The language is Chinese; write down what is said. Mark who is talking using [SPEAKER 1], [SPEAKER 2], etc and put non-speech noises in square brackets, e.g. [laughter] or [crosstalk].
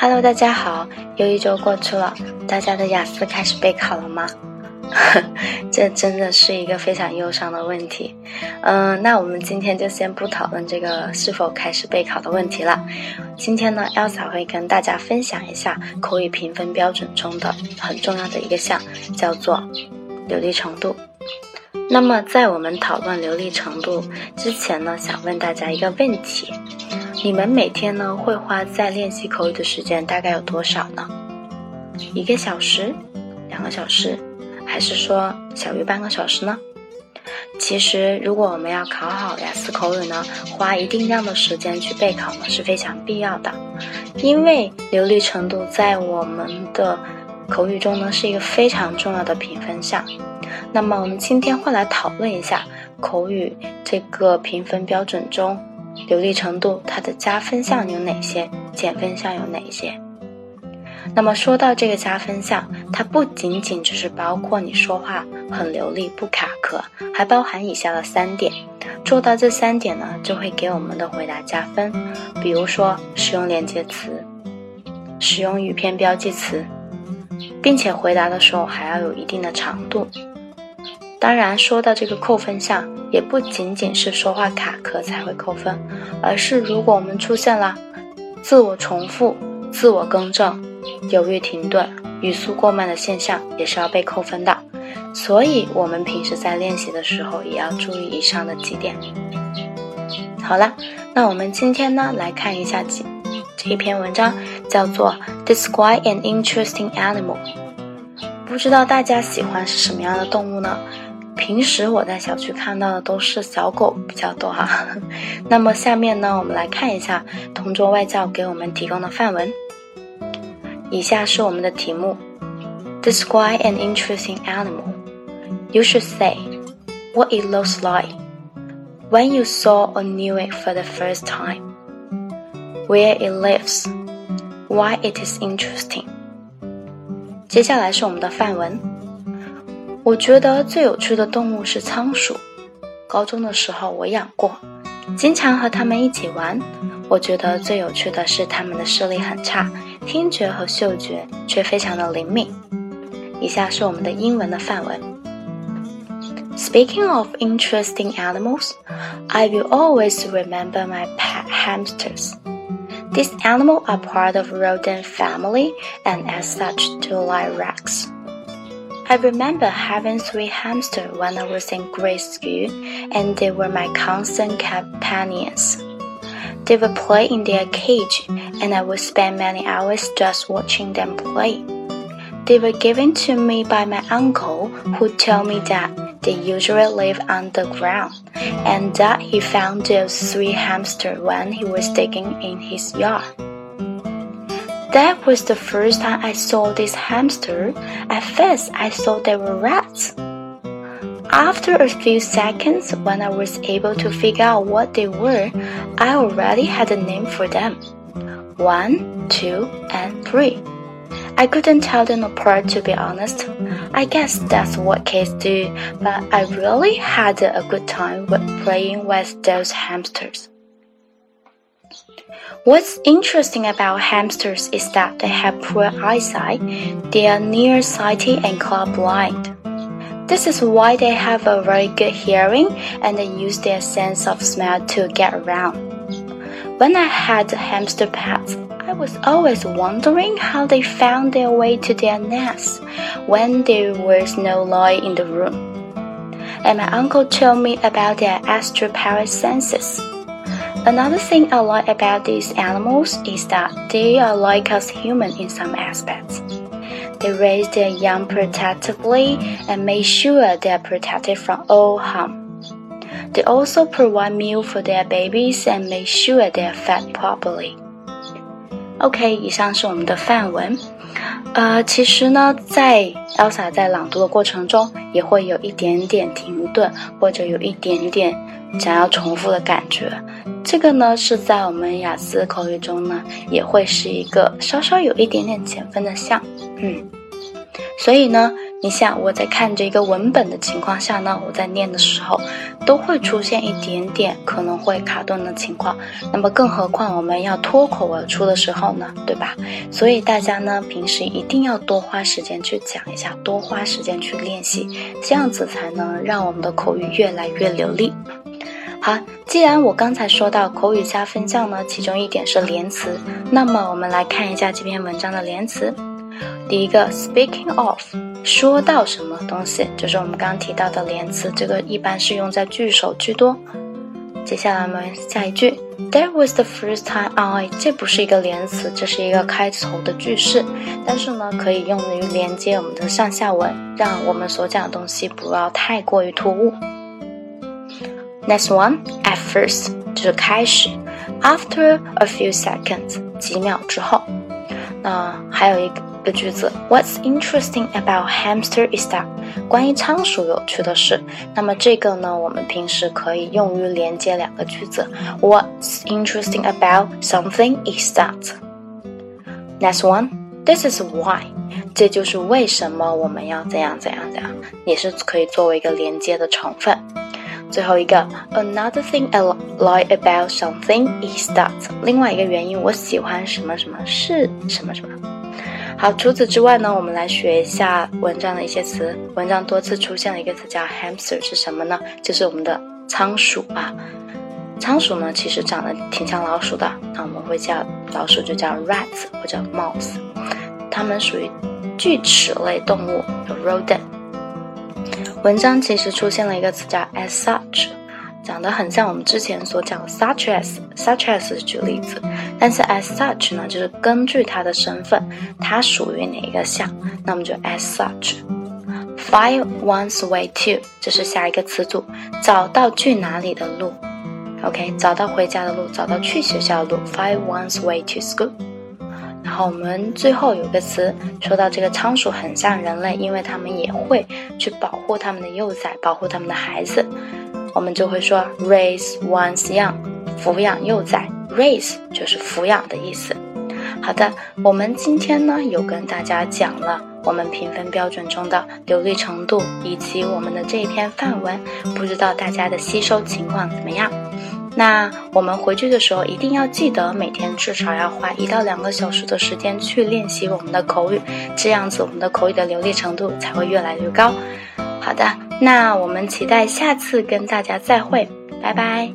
[SPEAKER 1] Hello，大家好，又一周过去了，大家的雅思开始备考了吗？[laughs] 这真的是一个非常忧伤的问题。嗯，那我们今天就先不讨论这个是否开始备考的问题了。今天呢，Elsa 会跟大家分享一下口语评分标准中的很重要的一个项，叫做流利程度。那么，在我们讨论流利程度之前呢，想问大家一个问题：你们每天呢会花在练习口语的时间大概有多少呢？一个小时？两个小时？还是说小于半个小时呢？其实，如果我们要考好雅思口语呢，花一定量的时间去备考呢是非常必要的。因为流利程度在我们的口语中呢是一个非常重要的评分项。那么，我们今天会来讨论一下口语这个评分标准中流利程度它的加分项有哪些，减分项有哪些。那么说到这个加分项，它不仅仅只是包括你说话很流利不卡壳，还包含以下的三点。做到这三点呢，就会给我们的回答加分。比如说使用连接词，使用语篇标记词，并且回答的时候还要有一定的长度。当然，说到这个扣分项，也不仅仅是说话卡壳才会扣分，而是如果我们出现了自我重复、自我更正。犹豫停顿、语速过慢的现象也是要被扣分的，所以我们平时在练习的时候也要注意以上的几点。好了，那我们今天呢来看一下几这一篇文章，叫做《Describe an Interesting Animal》。不知道大家喜欢是什么样的动物呢？平时我在小区看到的都是小狗比较多哈。那么下面呢，我们来看一下同桌外教给我们提供的范文。以下是我们的题目：Describe an [laughs] interesting animal. You should say what it looks like when you saw or knew it for the first time, where it lives, why it is interesting. 接下来是我们的范文。我觉得最有趣的动物是仓鼠。高中的时候我养过，经常和它们一起玩。我觉得最有趣的是它们的视力很差。听觉和嗅觉却非常的灵敏。以下是我们的英文的范文。Speaking of interesting animals, I will always remember my pet hamsters. These animals are part of rodent family and as such do like rats. I remember having three hamsters when I was in grade school and they were my constant companions. They would play in their cage, and I would spend many hours just watching them play. They were given to me by my uncle, who told me that they usually live underground, and that he found those three hamsters when he was digging in his yard. That was the first time I saw this hamster. At first, I thought they were rats. After a few seconds, when I was able to figure out what they were, I already had a name for them. One, two, and three. I couldn't tell them apart to be honest. I guess that's what kids do, but I really had a good time with playing with those hamsters. What's interesting about hamsters is that they have poor eyesight. They are nearsighted and colorblind. This is why they have a very good hearing and they use their sense of smell to get around. When I had hamster pets, was always wondering how they found their way to their nests when there was no light in the room. And my uncle told me about their power senses. Another thing I like about these animals is that they are like us humans in some aspects. They raise their young protectively and make sure they are protected from all harm. They also provide milk for their babies and make sure they are fed properly. OK，以上是我们的范文。呃，其实呢，在 Elsa 在朗读的过程中，也会有一点点停顿，或者有一点点想要重复的感觉。这个呢，是在我们雅思口语中呢，也会是一个稍稍有一点点减分的项。嗯，所以呢，你想我在看着一个文本的情况下呢，我在念的时候都会出现一点点可能会卡顿的情况。那么更何况我们要脱口而出的时候呢，对吧？所以大家呢平时一定要多花时间去讲一下，多花时间去练习，这样子才能让我们的口语越来越流利。好，既然我刚才说到口语加分项呢，其中一点是连词，那么我们来看一下这篇文章的连词。第一个，speaking of，说到什么东西，就是我们刚刚提到的连词，这个一般是用在句首居多。接下来我们下一句，That was the first time I，这不是一个连词，这是一个开头的句式，但是呢，可以用于连接我们的上下文，让我们所讲的东西不要太过于突兀。Next one, at first 就是开始，after a few seconds 几秒之后。那还有一个句子，What's interesting about hamster is that 关于仓鼠有趣的是，那么这个呢，我们平时可以用于连接两个句子。What's interesting about something is that. Next one, this is why 这就是为什么我们要怎样怎样怎样，也是可以作为一个连接的成分。最后一个，Another thing I like about something is that，另外一个原因，我喜欢什么什么是什么什么。好，除此之外呢，我们来学一下文章的一些词。文章多次出现了一个词叫 hamster，是什么呢？就是我们的仓鼠啊。仓鼠呢，其实长得挺像老鼠的，那我们会叫老鼠就叫 rats 或者 mouse，它们属于锯齿类动物有，rodent。文章其实出现了一个词叫 as such，长得很像我们之前所讲的 such as，such as 举例子，但是 as such 呢，就是根据它的身份，它属于哪一个项，那么就 as such。Find one's way to，这是下一个词组，找到去哪里的路。OK，找到回家的路，找到去学校的路。Find one's way to school。然后我们最后有个词说到这个仓鼠很像人类，因为它们也会去保护它们的幼崽，保护它们的孩子。我们就会说 raise one's young，抚养幼崽，raise 就是抚养的意思。好的，我们今天呢有跟大家讲了我们评分标准中的流利程度以及我们的这一篇范文，不知道大家的吸收情况怎么样？那我们回去的时候一定要记得，每天至少要花一到两个小时的时间去练习我们的口语，这样子我们的口语的流利程度才会越来越高。好的，那我们期待下次跟大家再会，拜拜。